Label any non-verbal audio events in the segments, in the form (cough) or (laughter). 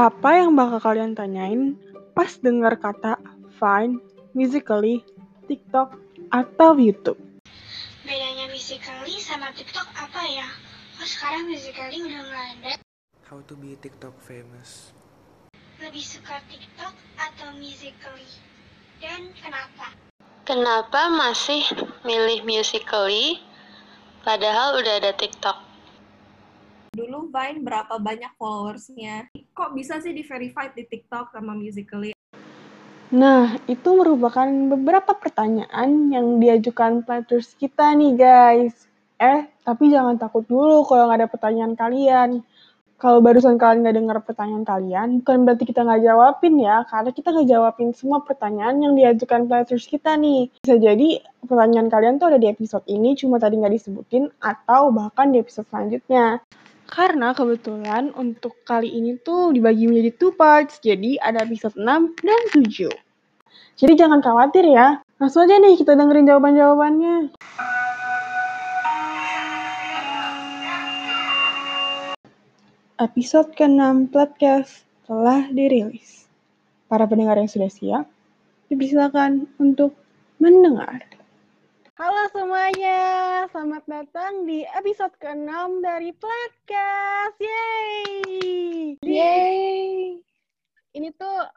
Apa yang bakal kalian tanyain pas dengar kata Vine, Musical.ly, TikTok, atau YouTube? Bedanya Musical.ly sama TikTok apa ya? Oh sekarang Musical.ly udah nggak ada. How to be TikTok famous. Lebih suka TikTok atau Musical.ly? Dan kenapa? Kenapa masih milih Musical.ly padahal udah ada TikTok? Vine berapa banyak followersnya. Kok bisa sih di verified di TikTok sama Musical.ly? Nah, itu merupakan beberapa pertanyaan yang diajukan players kita nih guys. Eh, tapi jangan takut dulu kalau nggak ada pertanyaan kalian. Kalau barusan kalian nggak dengar pertanyaan kalian, bukan berarti kita nggak jawabin ya, karena kita nggak jawabin semua pertanyaan yang diajukan players kita nih. Bisa jadi pertanyaan kalian tuh ada di episode ini, cuma tadi nggak disebutin, atau bahkan di episode selanjutnya. Karena kebetulan untuk kali ini tuh dibagi menjadi two parts, jadi ada episode 6 dan 7. Jadi jangan khawatir ya, langsung aja nih kita dengerin jawaban-jawabannya. Episode ke-6 podcast telah dirilis. Para pendengar yang sudah siap, dipersilakan untuk mendengar. Halo semuanya, selamat datang di episode ke-6 dari Podcast. Yeay! Yeay! Ini tuh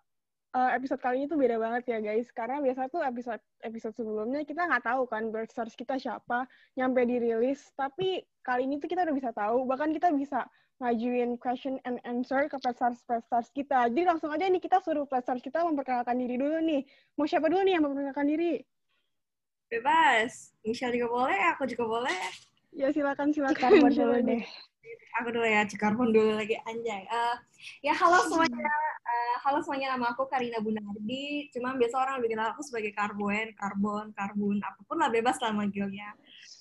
uh, episode kali ini tuh beda banget ya guys, karena biasa tuh episode episode sebelumnya kita nggak tahu kan stars kita siapa, nyampe dirilis, tapi kali ini tuh kita udah bisa tahu, bahkan kita bisa ngajuin question and answer ke stars-stars kita. Jadi langsung aja nih kita suruh stars kita memperkenalkan diri dulu nih. Mau siapa dulu nih yang memperkenalkan diri? Bebas. Michelle juga boleh, aku juga boleh. Ya silakan silakan. Cikarbon dulu deh. Aku dulu ya, Cikarbon dulu lagi anjay. Uh, ya halo semuanya. Uh, halo semuanya, nama aku Karina Bunardi. Cuma biasa orang lebih kenal aku sebagai Karbon, Karbon, Karbun, apa pun lah bebas lah manggilnya.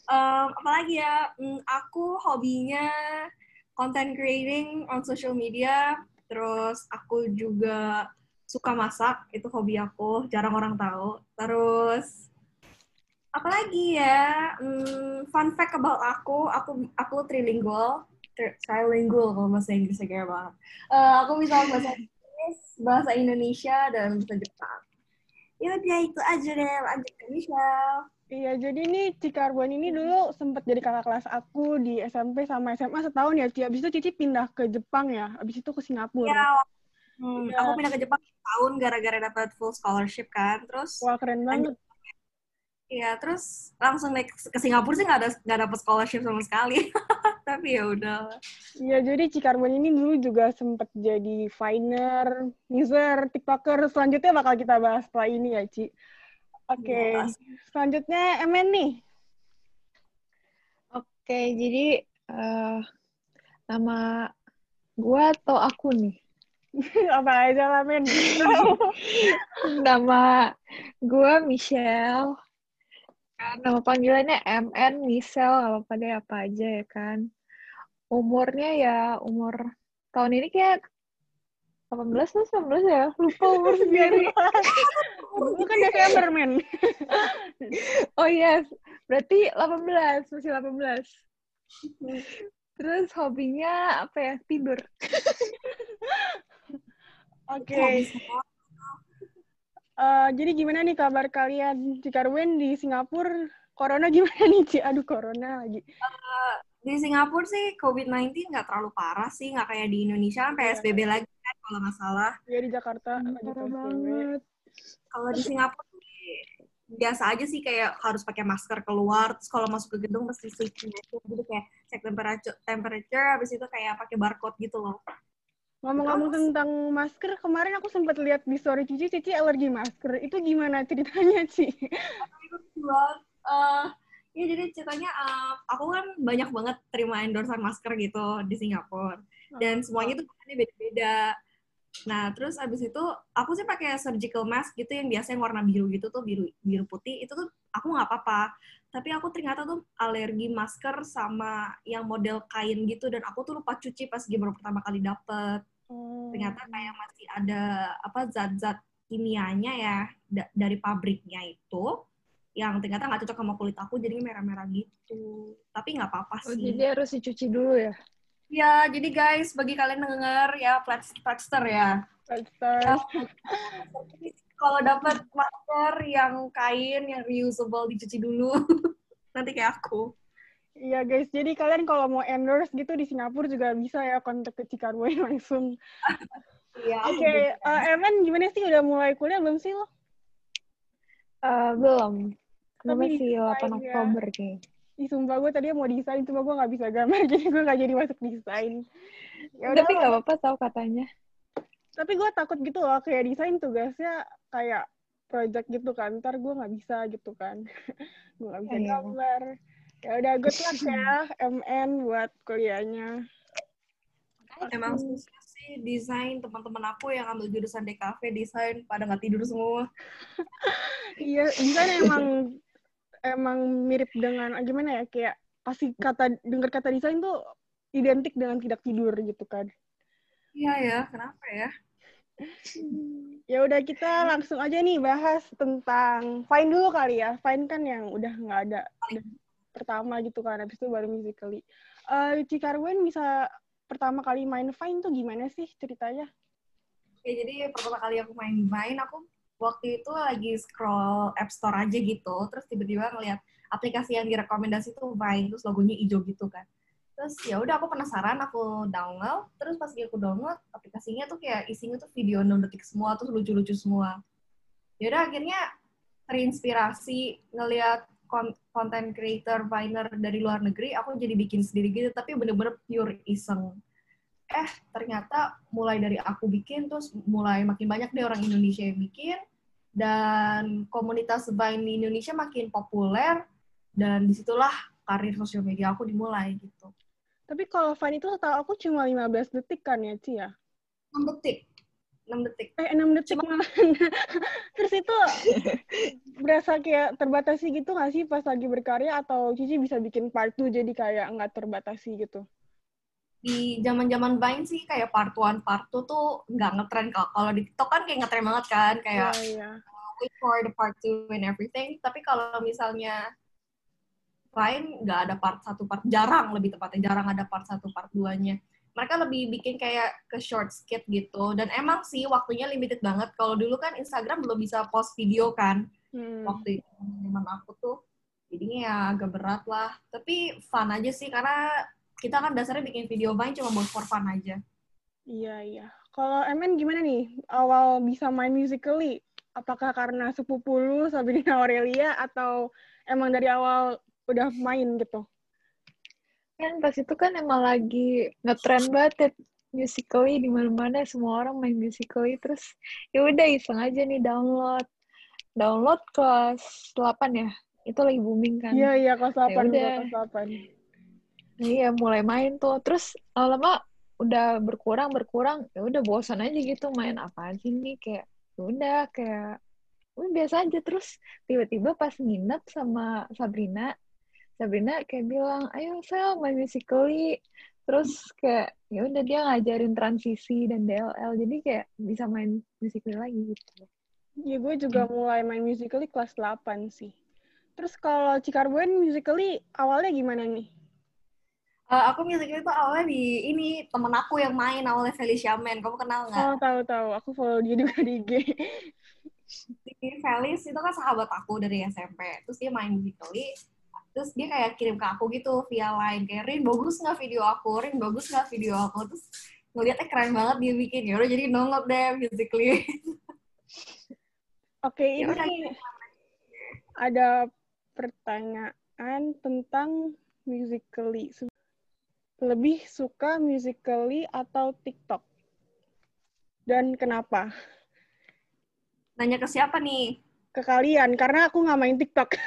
Um, apalagi ya, um, aku hobinya content creating on social media. Terus aku juga suka masak, itu hobi aku, jarang orang tahu. Terus apalagi ya hmm, fun fact about aku aku aku trilingual trilingual kalau bahasa Inggrisnya kayak banget uh, aku bisa bahasa Inggris bahasa Indonesia dan bahasa Jepang ya udah itu aja deh lanjut ke Michelle Iya, jadi nih Cikarbon ini dulu sempat jadi kakak kelas aku di SMP sama SMA setahun ya, Ci. Abis itu Cici pindah ke Jepang ya, abis itu ke Singapura. Iya, hmm, ya. aku pindah ke Jepang setahun gara-gara dapat full scholarship kan, terus. Wah keren banget. Iya, terus langsung naik ke Singapura sih nggak ada nggak dapet scholarship sama sekali. (laughs) Tapi ya udah. Iya, jadi Cikarbon ini dulu juga sempat jadi Viner, user, TikToker. Selanjutnya bakal kita bahas setelah ini ya, Ci. Oke, okay. ya, selanjutnya Emen nih. Oke, okay, jadi uh, nama gue atau aku nih? (laughs) Apa aja lah, Men. (laughs) nama gue Michelle nama panggilannya MN, Michelle, apa deh apa aja ya kan. Umurnya ya umur tahun ini kayak 18 atau 19 ya? Lupa umur (laughs) sendiri. (laughs) Bukan Desember, men. (laughs) oh yes, berarti 18, masih 18. Terus hobinya apa ya? Tidur. Oke. Okay. Uh, jadi gimana nih kabar kalian di Karwen di Singapura? Corona gimana nih, Ci? Aduh, Corona lagi. Uh, di Singapura sih COVID-19 nggak terlalu parah sih, nggak kayak di Indonesia kan PSBB yeah. lagi kan kalau nggak salah. Iya, di Jakarta parah banget. Kalau di Singapura biasa aja sih kayak harus pakai masker keluar, terus kalau masuk ke gedung mesti gitu kayak cek temperature, temperature, habis itu kayak pakai barcode gitu loh. Ngomong-ngomong tentang masker, kemarin aku sempat lihat di story Cici, Cici alergi masker. Itu gimana ceritanya, Ci? uh, ya jadi ceritanya uh, aku kan banyak banget terima endorsean masker gitu di Singapura. Dan semuanya itu bahannya beda-beda. Nah, terus abis itu aku sih pakai surgical mask gitu yang biasanya warna biru gitu tuh, biru biru putih. Itu tuh aku nggak apa-apa. Tapi aku ternyata tuh alergi masker sama yang model kain gitu. Dan aku tuh lupa cuci pas baru pertama kali dapet. Hmm. ternyata kayak masih ada apa zat-zat kimianya ya da dari pabriknya itu yang ternyata nggak cocok sama kulit aku jadi merah-merah gitu. Tapi nggak apa-apa oh, sih. jadi harus dicuci dulu ya Ya, jadi guys, bagi kalian yang denger ya, Plexster ya. Plaster. Kalau dapat masker yang kain, yang reusable, dicuci dulu. (laughs) Nanti kayak aku. Iya guys, jadi kalian kalau mau endorse gitu di Singapura juga bisa ya kontak ke Cikarboy (laughs) langsung. Iya. Oke, eh, Evan gimana sih udah mulai kuliah belum sih lo? Eh, belum. Tapi masih 8 desain ya. Oktober kayaknya. Ih, sumpah gue tadi mau desain, cuma gue nggak bisa gambar, (laughs) jadi gue nggak jadi masuk desain. Ya udah, Tapi nggak apa-apa tau katanya. tapi gue takut gitu loh, kayak desain tugasnya kayak project gitu kan, ntar gue nggak bisa gitu kan. (laughs) gue nggak bisa Iya. gambar. Ya udah, good luck ya, MN buat kuliahnya. Emang susah sih desain teman-teman aku yang ambil jurusan DKV desain pada nggak tidur semua. (laughs) Iya, desain emang emang mirip dengan ah, gimana ya kayak pasti kata dengar kata desain tuh identik dengan tidak tidur gitu kan. Iya ya, kenapa ya? (laughs) Ya udah kita langsung aja nih bahas tentang Vine dulu kali ya. Vine kan yang udah nggak ada udah pertama gitu kan, habis itu baru musically. Eh Cikarwen bisa pertama kali main Vine tuh gimana sih ceritanya? Ya, jadi pertama kali aku main Vine, aku waktu itu lagi scroll App Store aja gitu, terus tiba-tiba ngeliat aplikasi yang direkomendasi tuh Vine, terus logonya hijau gitu kan. Terus ya udah aku penasaran, aku download, terus pas aku download, aplikasinya tuh kayak isinya tuh video 6 detik semua, terus lucu-lucu semua. Ya udah akhirnya terinspirasi ngeliat kon- content creator Viner dari luar negeri, aku jadi bikin sendiri gitu, tapi bener-bener pure iseng eh ternyata mulai dari aku bikin terus mulai makin banyak deh orang Indonesia yang bikin dan komunitas Vine di Indonesia makin populer dan di situlah karir sosial media aku dimulai gitu. Tapi kalau Vine itu setahu aku cuma 15 detik kan ya, Ci ya? 6 detik. 6 detik. Eh, 6 detik malah. (laughs) Terus itu (laughs) berasa kayak terbatasi gitu nggak sih pas lagi berkarya atau Cici bisa bikin part 2 jadi kayak nggak terbatasi gitu? Di zaman-zaman Vine sih kayak part 1, part 2 tuh nggak ngetren. Kalau kalau di TikTok kan kayak ngetren banget kan. Kayak Iya, iya. wait for the part 2 and everything. Tapi kalau misalnya Vine nggak ada part 1, part jarang lebih tepatnya jarang ada part 1, part 2-nya. Mereka lebih bikin kayak ke short skit gitu. Dan emang sih waktunya limited banget. Kalau dulu kan Instagram belum bisa post video kan. Hmm. Waktu itu zaman aku tuh. Jadinya ya agak berat lah. Tapi fun aja sih karena kita kan dasarnya bikin video Vine cuma buat for fun aja. Iya, iya. Kalau MN gimana nih? Awal bisa main musically? Apakah karena sepupu lu, Sabrina (laughs) Aurelia, atau emang dari awal udah main gitu? Kan pas itu kan emang lagi ngetren banget ya musically di mana-mana semua orang main musically terus ya udah iseng aja nih download. Download kelas 8 ya. Itu lagi booming kan. Iya, iya, kelas 8, Ya kelas 8. Iya, mulai main tuh. Terus lama-lama udah berkurang berkurang, ya udah bosan aja gitu main apa sih nih kayak ya udah kayak udah biasa aja terus tiba-tiba pas nginep sama Sabrina Sabrina kayak bilang ayo Sel main musically terus kayak ya udah dia ngajarin transisi dan DLL jadi kayak bisa main musically lagi gitu Ya, gue juga mulai main musically kelas 8 sih. Terus kalau Cikarboen musically awalnya gimana nih? Eh, aku musically itu awalnya di ini temen aku yang main awalnya Felicia Man. Kamu kenal nggak? Oh, tahu-tahu. Aku follow dia juga di IG. si Felis itu kan sahabat aku dari SMP. Terus dia main musically. Terus dia kayak kirim ke aku gitu via line. Kayak, Rin, bagus nggak video aku? Rin, bagus nggak video aku? Terus ngeliatnya keren banget dia bikin. Ya udah jadi download deh musically. (laughs) Oke, Ya udah, ini ada pertanyaan tentang musically. Lebih suka musically atau TikTok? Dan kenapa? Nanya ke siapa nih? Ke kalian, karena aku nggak main TikTok. (laughs)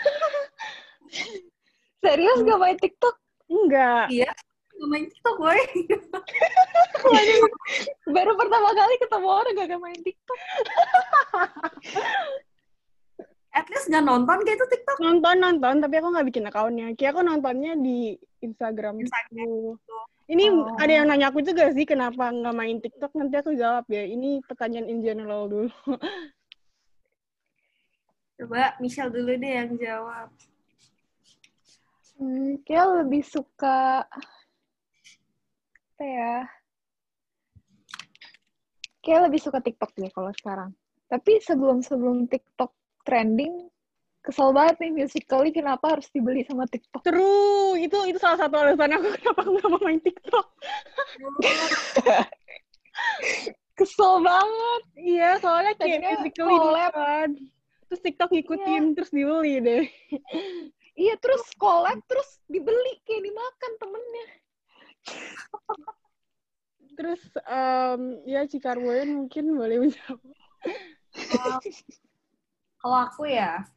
serius gak main TikTok Enggak. Iya, nggak main TikTok, boy. (laughs) baru pertama kali ketemu orang gak main TikTok At least nggak nonton kayak itu TikTok. Nonton-nonton, tapi aku nggak bikin akunnya. Kayak aku nontonnya di Instagram. Instagram gitu. Ini Oh. ada yang nanya aku juga sih, kenapa nggak main TikTok? Nanti aku jawab ya. Ini pertanyaan in general dulu. (laughs) Coba Michelle dulu deh yang jawab. hmm, kayak lebih suka apa ya? Kayak lebih suka TikTok deh kalau sekarang. Tapi sebelum-sebelum TikTok trending, kesel banget nih Musical.ly kenapa harus dibeli sama TikTok. True, itu itu salah satu alasan aku (laughs) kenapa aku gak mau main TikTok. (laughs) Kesel banget. Iya, soalnya kayak Tadinya Musical.ly collab. kan. Terus TikTok ngikutin, terus dibeli deh. (laughs) Iya, terus collab, terus dibeli kayak dimakan temennya. Terus em, ya Cikarwoyan mungkin boleh menjawab. Kalau aku ya,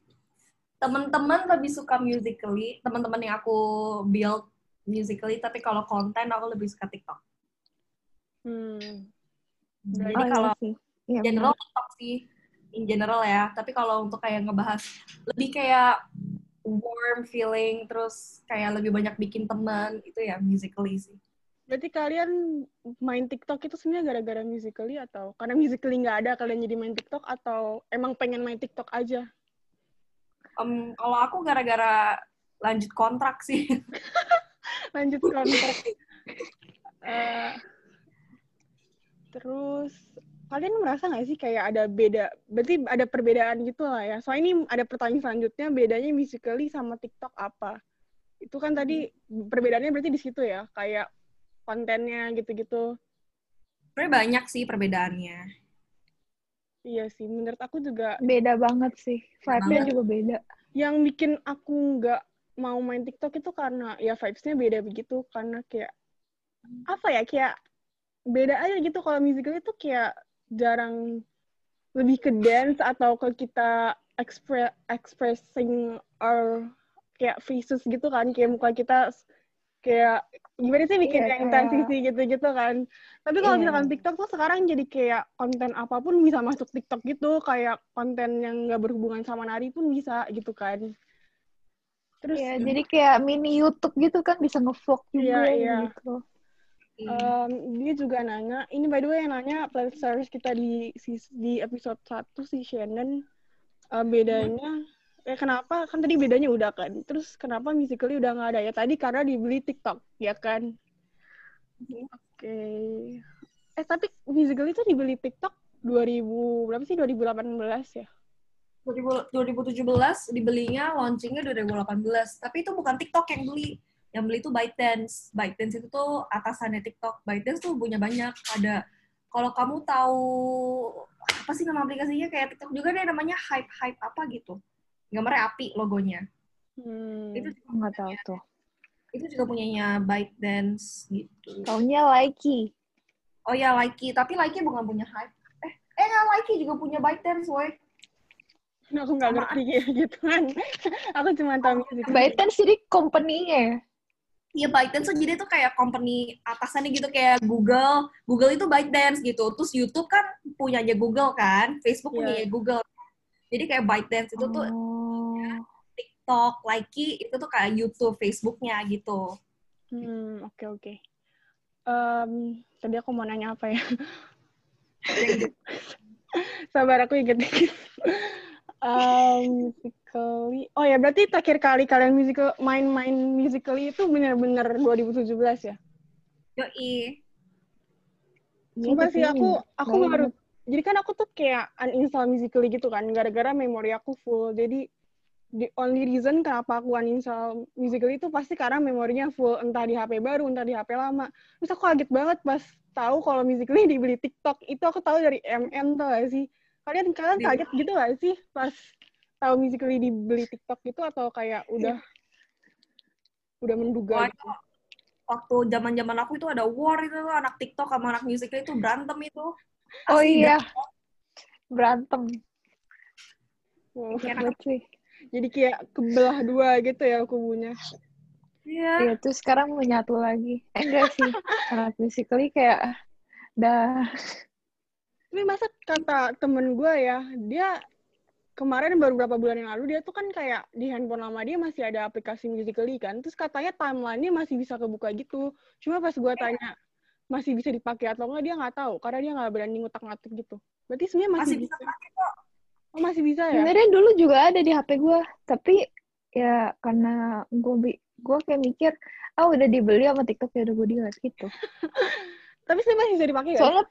teman-teman lebih suka musically, teman-teman yang aku build musically, tapi kalau konten aku lebih suka TikTok. Hmm. Jadi Oh, iya kalau sih. Iya, general. TikTok sih, in general ya. Tapi kalau untuk kayak ngebahas lebih kayak warm feeling, terus kayak lebih banyak bikin teman, itu ya musically sih. Berarti kalian main TikTok itu sebenarnya gara-gara Musical.ly atau karena Musical.ly nggak ada kalian jadi main TikTok atau emang pengen main TikTok aja? Em, kalau aku gara-gara lanjut kontrak sih. (laughs) Lanjut kontrak. Eh, terus kalian merasa nggak sih kayak ada beda, berarti ada perbedaan gitu lah ya. Soalnya ini ada pertanyaan selanjutnya, bedanya Musical.ly sama TikTok apa? Itu kan tadi perbedaannya berarti di situ ya, kayak kontennya gitu-gitu. Sebenarnya banyak sih perbedaannya. Iya sih, menurut aku juga Beda banget sih. Vibe-nya juga beda. yang bikin aku nggak mau main TikTok itu karena ya vibes-nya beda begitu karena kayak apa ya kayak beda aja gitu kalau musical itu kayak jarang lebih ke dance atau ke kita expre expressing our kayak faces gitu kan kayak muka kita kayak gimana sih bikin Iya, yang transisi gitu-gitu kan tapi kalau Iya. misalkan TikTok tuh sekarang jadi kayak konten apa pun bisa masuk TikTok gitu kayak konten yang nggak berhubungan sama nari pun bisa gitu kan terus Iya, jadi kayak mini YouTube gitu kan bisa nge-vlog juga Iya, iya. gitu. Um, dia juga nanya, ini by the way yang nanya playlist service kita di di episode 1 si Shannon uh, bedanya eh kenapa? Kan tadi bedanya udah kan? Terus kenapa musically udah nggak ada? Ya tadi karena dibeli TikTok ya kan? Oke. Eh tapi musically itu dibeli TikTok 2000 berapa sih? 2018 ya? 2000 2017 dibelinya launchingnya 2018 tapi itu bukan TikTok yang beli. Yang beli itu ByteDance. ByteDance itu tuh atasannya TikTok. ByteDance tuh punya banyak. Ada kalau kamu tahu apa sih nama aplikasinya? Kayak TikTok juga deh namanya hype hype apa gitu gambarnya api logonya hmm. itu Nggak tahu tuh. itu juga punyanya ByteDance gitu Taunya Likey. oh ya Likey tapi Likey bukan punya hype eh eh nggak Likey juga punya ByteDance woi (laughs) aku nggak ngerti kayak gitu kan (laughs) aku cuma tahu musical ByteDance jadi company-nya ya? Iya ByteDance tuh jadi tuh kayak company atasannya gitu kayak Google. Google itu ByteDance gitu. Terus YouTube kan punyanya Google kan, Facebook Iya. punyanya Google. Jadi kayak ByteDance itu tuh Oh. TikTok, Likey itu tuh kayak YouTube, Facebooknya gitu. hmm oke oke Em, tadi aku mau nanya apa ya (laughs) sabar aku inget um, musically oh ya berarti terakhir kali kalian musical main-main musically itu benar-benar 2017 ya Yoi. Iya, Sumpah sih aku aku banget. baru jadi kan aku tuh kayak uninstall musically gitu kan gara-gara memori aku full jadi the only reason kenapa aku uninstall musically itu pasti karena memorinya full entah di HP baru entah di HP lama terus aku kaget banget pas tahu kalau musically dibeli TikTok itu aku tahu dari MN tuh gak sih kalian kalian kaget gitu gak sih pas tahu musically dibeli TikTok itu atau kayak udah udah menduga Wah, gitu? itu waktu zaman-zaman aku itu ada war itu anak TikTok sama anak musically itu berantem itu. Oh Asli, iya. Berantem. Wow. Anak- Banget sih. Jadi kayak kebelah dua gitu ya kubunya Iya. Iya, terus sekarang menyatu lagi. Eh, enggak sih. Anak musically kayak dah Tapi masa kata temen gue ya, dia kemarin baru beberapa bulan yang lalu dia tuh kan kayak di handphone lama dia masih ada aplikasi Musical.ly kan, terus katanya timeline-nya masih bisa kebuka gitu. Cuma pas gue tanya masih bisa dipakai atau enggak dia nggak tahu karena dia nggak berani ngutak-ngatik gitu. Berarti sebenarnya masih, Masih bisa. bisa pakai kok. Oh masih bisa ya? Sebenarnya dulu juga ada di HP gue, tapi ya karena gue bi gue kayak mikir ah udah dibeli sama TikTok ya udah gue delete gitu. (laughs) Tapi sih masih bisa dipakai nggak? Soalnya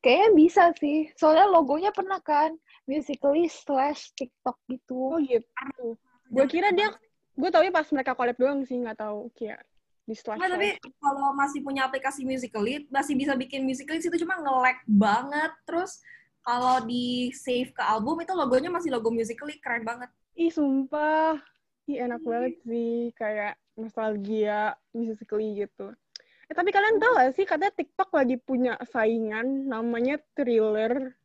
kayaknya bisa sih. Soalnya logonya pernah kan musically slash TikTok Oh gitu. gitu. Gue kira dia, gue taunya pas mereka collab doang sih, nggak tahu kayak di slash. Nggak, tapi kalau masih punya aplikasi Musical.ly, masih bisa bikin Musical.ly itu cuma nge-lag banget. Terus kalau di save ke album itu logonya masih logo Musical.ly keren banget. Ih, sumpah. Ih, enak banget sih. Kayak nostalgia, musically gitu. Eh, tapi kalian tahu gak sih, katanya TikTok lagi punya saingan namanya Thriller.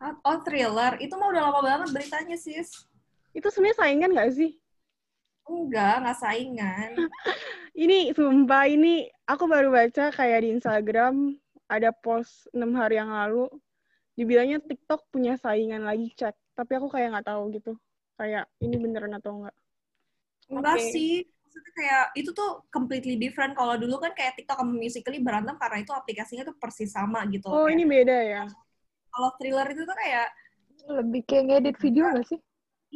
Oh, thriller. Itu mah udah lama banget beritanya, sis. Itu sebenarnya saingan gak sih? Enggak, nggak saingan. (laughs) Ini, sumpah, ini aku baru baca kayak di Instagram, ada post 6 hari yang lalu, dibilangnya TikTok punya saingan lagi, cek. Tapi aku kayak nggak tahu gitu. Kayak, ini beneran atau enggak. Enggak Oke. sih. Maksudnya kayak itu tuh completely different. Kalau dulu kan kayak TikTok sama Musical.ly berantem karena itu aplikasinya tuh persis sama gitu. Oh, Kayak ini beda ya? Kalau thriller itu tuh kayak Lebih kayak ngedit video gak sih?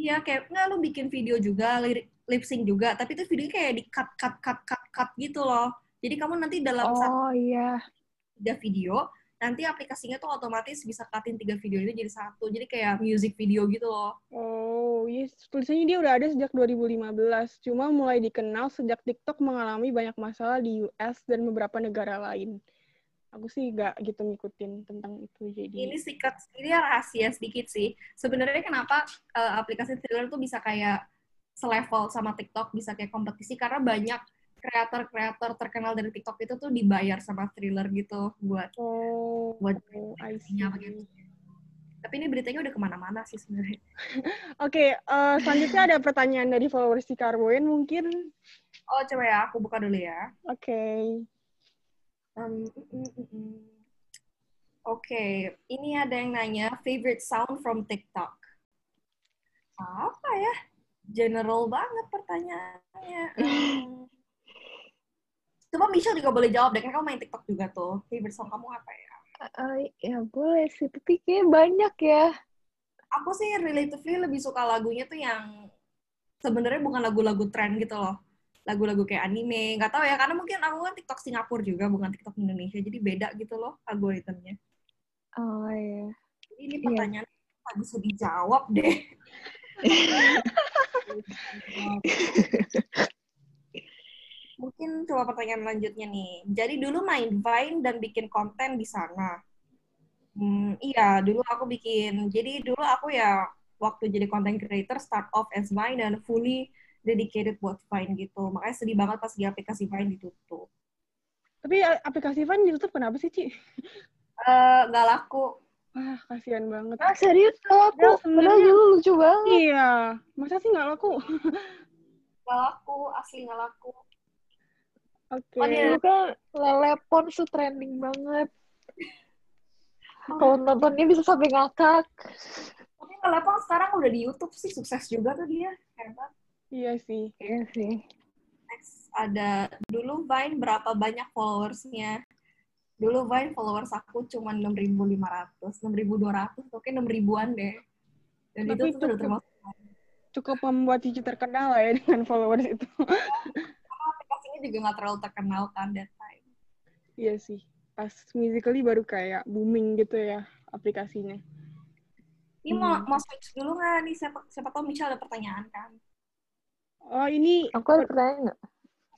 Iya, kayak nggak lu bikin video juga, lip, lip sync juga, tapi itu videonya kayak di cut, cut, cut, cut, cut gitu loh. Jadi kamu nanti dalam satu Oh iya. tiga video, nanti aplikasinya tuh otomatis bisa cutin tiga video itu jadi satu. Jadi kayak music video gitu loh. Oh, yes. Tulisannya dia udah ada sejak 2015. Cuma mulai dikenal sejak TikTok mengalami banyak masalah di US dan beberapa negara lain. Aku sih nggak gitu ngikutin tentang itu, jadi... Ini secret, ini rahasia sedikit sih. Sebenarnya kenapa eh, aplikasi thriller tuh bisa kayak selevel sama TikTok, bisa kayak kompetisi, karena banyak kreator-kreator terkenal dari TikTok itu tuh dibayar sama thriller gitu buat Oh, buat I see. aplikasinya begitu. Tapi ini beritanya udah ke mana-mana sih sebenarnya. (laughs) Oke, eh, selanjutnya ada pertanyaan dari followers si Carboen mungkin. Oh, coba ya, aku buka dulu ya. Oke. Um, mm, mm, mm. Oke, ini ada yang nanya favorite sound from TikTok. Apa ya? General banget pertanyaannya. (laughs) Coba Michelle juga boleh jawab deh, kan kamu main TikTok juga tuh. Favorite song kamu apa ya? Eh, ya boleh sih, tapi kayak banyak ya. Aku sih relatively lebih suka lagunya tuh yang sebenarnya bukan lagu-lagu tren gitu loh. Lagu-lagu kayak anime, nggak tahu ya, karena mungkin aku kan TikTok Singapura juga, bukan TikTok Indonesia, jadi beda gitu loh algoritmnya. Oh iya. Jadi ini Iya. pertanyaan nggak bisa dijawab deh. (laughs) Mungkin coba pertanyaan lanjutnya nih. Jadi dulu main Vine dan bikin konten di sana. Hmm, iya, dulu aku bikin. Jadi dulu aku ya waktu jadi content creator start off as Vine dan fully dedicated buat Vine gitu. Makanya sedih banget pas di aplikasi Vine ditutup. Tapi aplikasi Van ditutup kenapa sih, Ci? Eh, nggak laku. Wah, kasihan banget. Ah serius kalau aku, Ya, padahal dulu lucu banget. Iya, masa sih nggak laku? Nggak laku, asli nggak laku. Oke. Oh, dia- Dulu kan Lelepon tuh trending banget. Kalau nontonnya bisa sampai ngakak. Tapi Telepon sekarang udah di YouTube sih, sukses juga tuh dia. Hebat. Iya sih. Iya sih. Next, ada dulu Vine berapa banyak followersnya? Dulu Vine followers aku cuma 6.500, 6.200, mungkin 6.000-an deh. Dan Tapi itu tuh udah cukup. termasuk Cukup membuat Cici terkenal lah ya dengan followers itu. Juga nggak terlalu terkenal kan that time. iya sih. Pas Musically baru kayak booming gitu ya aplikasinya. Ini mau, Hmm. mau switch dulu nggak nih? Siapa, siapa tahu Michelle ada pertanyaan kan? Oh, ini Aku ada pertanyaan nggak?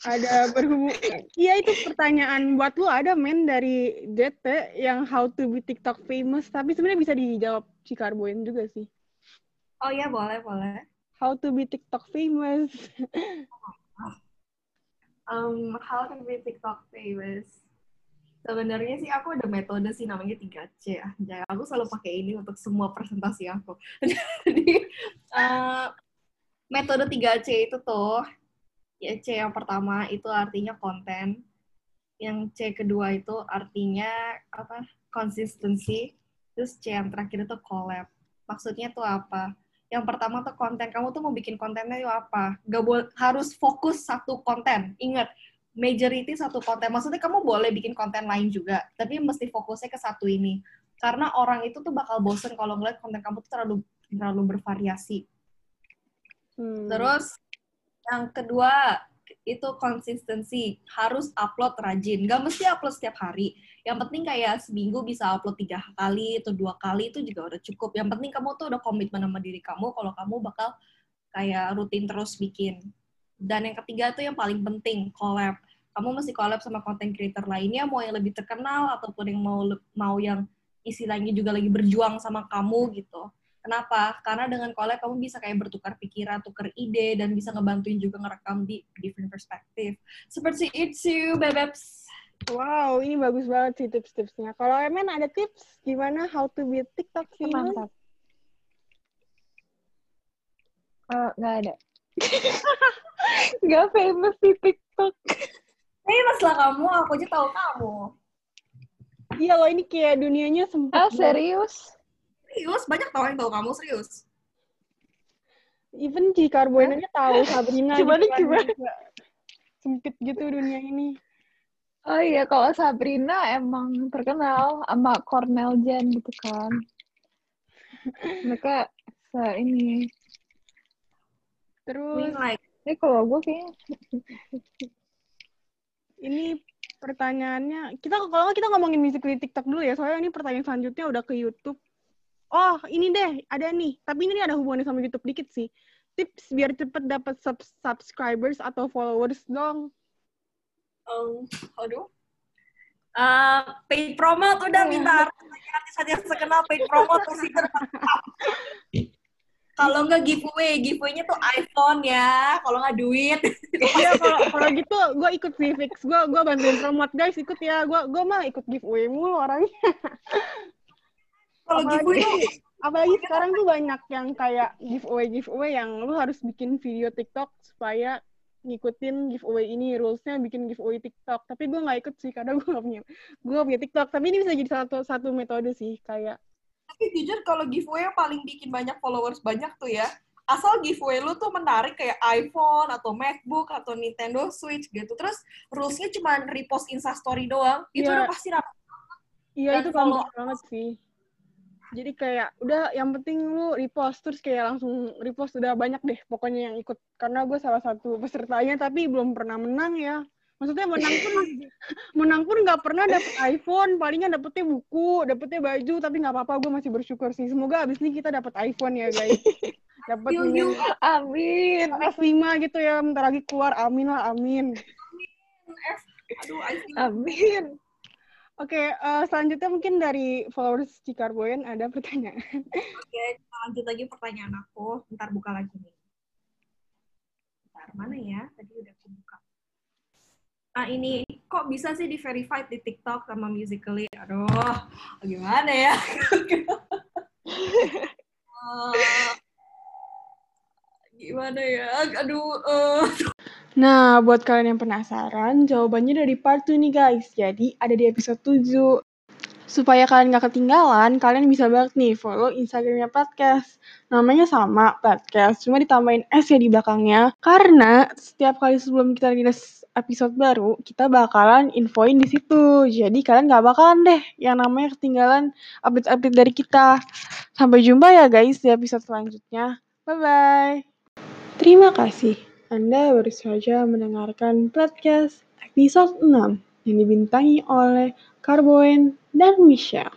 ada berhubung iya itu pertanyaan buat lu ada men dari DT yang how to be TikTok famous tapi sebenarnya bisa dijawab Cikarboin juga sih Oh iya, boleh, boleh. how to be TikTok famous (laughs) Um, how to be TikTok famous? Sebenarnya sih aku ada metode sih namanya 3C ya. Jadi aku selalu pakai ini untuk semua presentasi aku. (laughs) Jadi eh, metode 3C itu tuh ya C yang pertama itu artinya konten. Yang C kedua itu artinya apa? konsistensi. Terus C yang terakhir itu collab. Maksudnya tuh apa? Yang pertama tuh konten. Kamu tuh mau bikin kontennya itu apa? Gak boleh harus fokus satu konten. Ingat, majority satu konten. Maksudnya kamu boleh bikin konten lain juga, tapi mesti fokusnya ke satu ini. Karena orang itu tuh bakal bosen kalau ngeliat konten kamu tuh terlalu terlalu bervariasi. Hmm. Terus yang kedua, itu konsistensi harus upload rajin gak mesti upload setiap hari yang penting kayak seminggu bisa upload tiga kali atau dua kali itu juga udah cukup yang penting kamu tuh udah komitmen sama diri kamu kalau kamu bakal kayak rutin terus bikin dan yang ketiga tuh yang paling penting collab kamu mesti collab sama content creator lainnya mau yang lebih terkenal ataupun yang mau mau yang istilahnya juga lagi berjuang sama kamu gitu Kenapa? Karena dengan collab kamu bisa kayak bertukar pikiran, tukar ide, dan bisa ngebantuin juga ngerekam di different perspektif. Seperti itu, bebeks. Wow, ini bagus banget sih tips-tipsnya. Kalau Emen ada tips gimana how to be TikTok famous? Mantap. Uh, nggak ada. (laughs) nggak famous di TikTok. Famous lah kamu, aku aja tahu kamu. Iya loh, ini kayak dunianya sempit. Ah, banget. serius? Serius, banyak tau yang tahu kamu, serius. Even Ci Carboen aja tahu Sabrina (laughs) Gimana, gitu gimana? Sempit gitu dunia ini. Oh iya, kalau Sabrina emang terkenal sama Cornell Jen gitu kan. Mereka se ini. Terus like, Ini kalau gue kayaknya ini pertanyaannya kita kalau kita ngomongin musik di TikTok dulu ya soalnya ini pertanyaan selanjutnya udah ke YouTube. Oh ini deh ada nih. Tapi ini ada hubungannya sama YouTube dikit sih. Tips biar cepet dapat sub subscribers atau followers dong um, aduh. Uh, paid promote udah minta artis-artis terkenal paid promote pasti termantap. Kalau nggak giveaway, giveaway-nya tuh iPhone ya. Kalau nggak duit. (laughs) Iya kalau kalau gitu gue ikut sih fix gue gue bantuin promote guys ikut ya gue gue mah ikut giveaway mulu orangnya Kalau giveaway tuh apalagi sekarang tuh banyak yang kayak giveaway giveaway yang lu harus bikin video TikTok supaya ngikutin giveaway ini rulesnya bikin giveaway TikTok. Tapi gue nggak ikut sih karena (laughs) gue gak punya gue gak punya TikTok. Tapi ini bisa jadi satu satu metode sih kayak tapi jujur kalau giveaway yang paling bikin banyak followers banyak tuh ya asal giveaway lu tuh menarik kayak iPhone atau MacBook atau Nintendo Switch gitu. Terus rulesnya cuma repost instastory doang itu Iya. udah pasti rame iya itu kalau- banget sih jadi kayak udah yang penting lu repost. Terus kayak langsung repost udah banyak deh pokoknya yang ikut. Karena gue salah satu pesertanya tapi belum pernah menang ya. Maksudnya menang pun (laughs) menang pun nggak pernah dapet iPhone. Palingan dapetnya buku dapetnya baju tapi nggak apa-apa gue masih bersyukur sih. Semoga abis ini kita dapat iPhone ya guys. (laughs) Dapat ini. yuk. amin. S5 gitu ya bentar lagi keluar. Amin lah amin. F aduh Amin. Oke eh, selanjutnya mungkin dari followers Cikarboyan ada pertanyaan Oke, kita lanjut lagi pertanyaan aku. Ntar buka lagi nih. Ntar, mana ya? Tadi udah aku buka. Ah, ini. Kok bisa sih di-verified di TikTok sama Musical.ly? Aduh, gimana ya? (laughs) Eh, gimana ya? Aduh, eh. Nah, buat kalian yang penasaran, jawabannya dari part 2 nih guys. Jadi, ada di episode 7. Supaya kalian gak ketinggalan, kalian bisa banget nih follow Instagramnya podcast. Namanya sama, podcast. Cuma ditambahin S ya di belakangnya. Karena setiap kali sebelum kita rilis episode baru, kita bakalan infoin di situ. Jadi, kalian gak bakalan deh yang namanya ketinggalan update-update dari kita. Sampai jumpa ya guys di episode selanjutnya. Bye-bye. Terima kasih. Anda baru saja mendengarkan podcast episode 6 yang dibintangi oleh Carboen dan Michelle.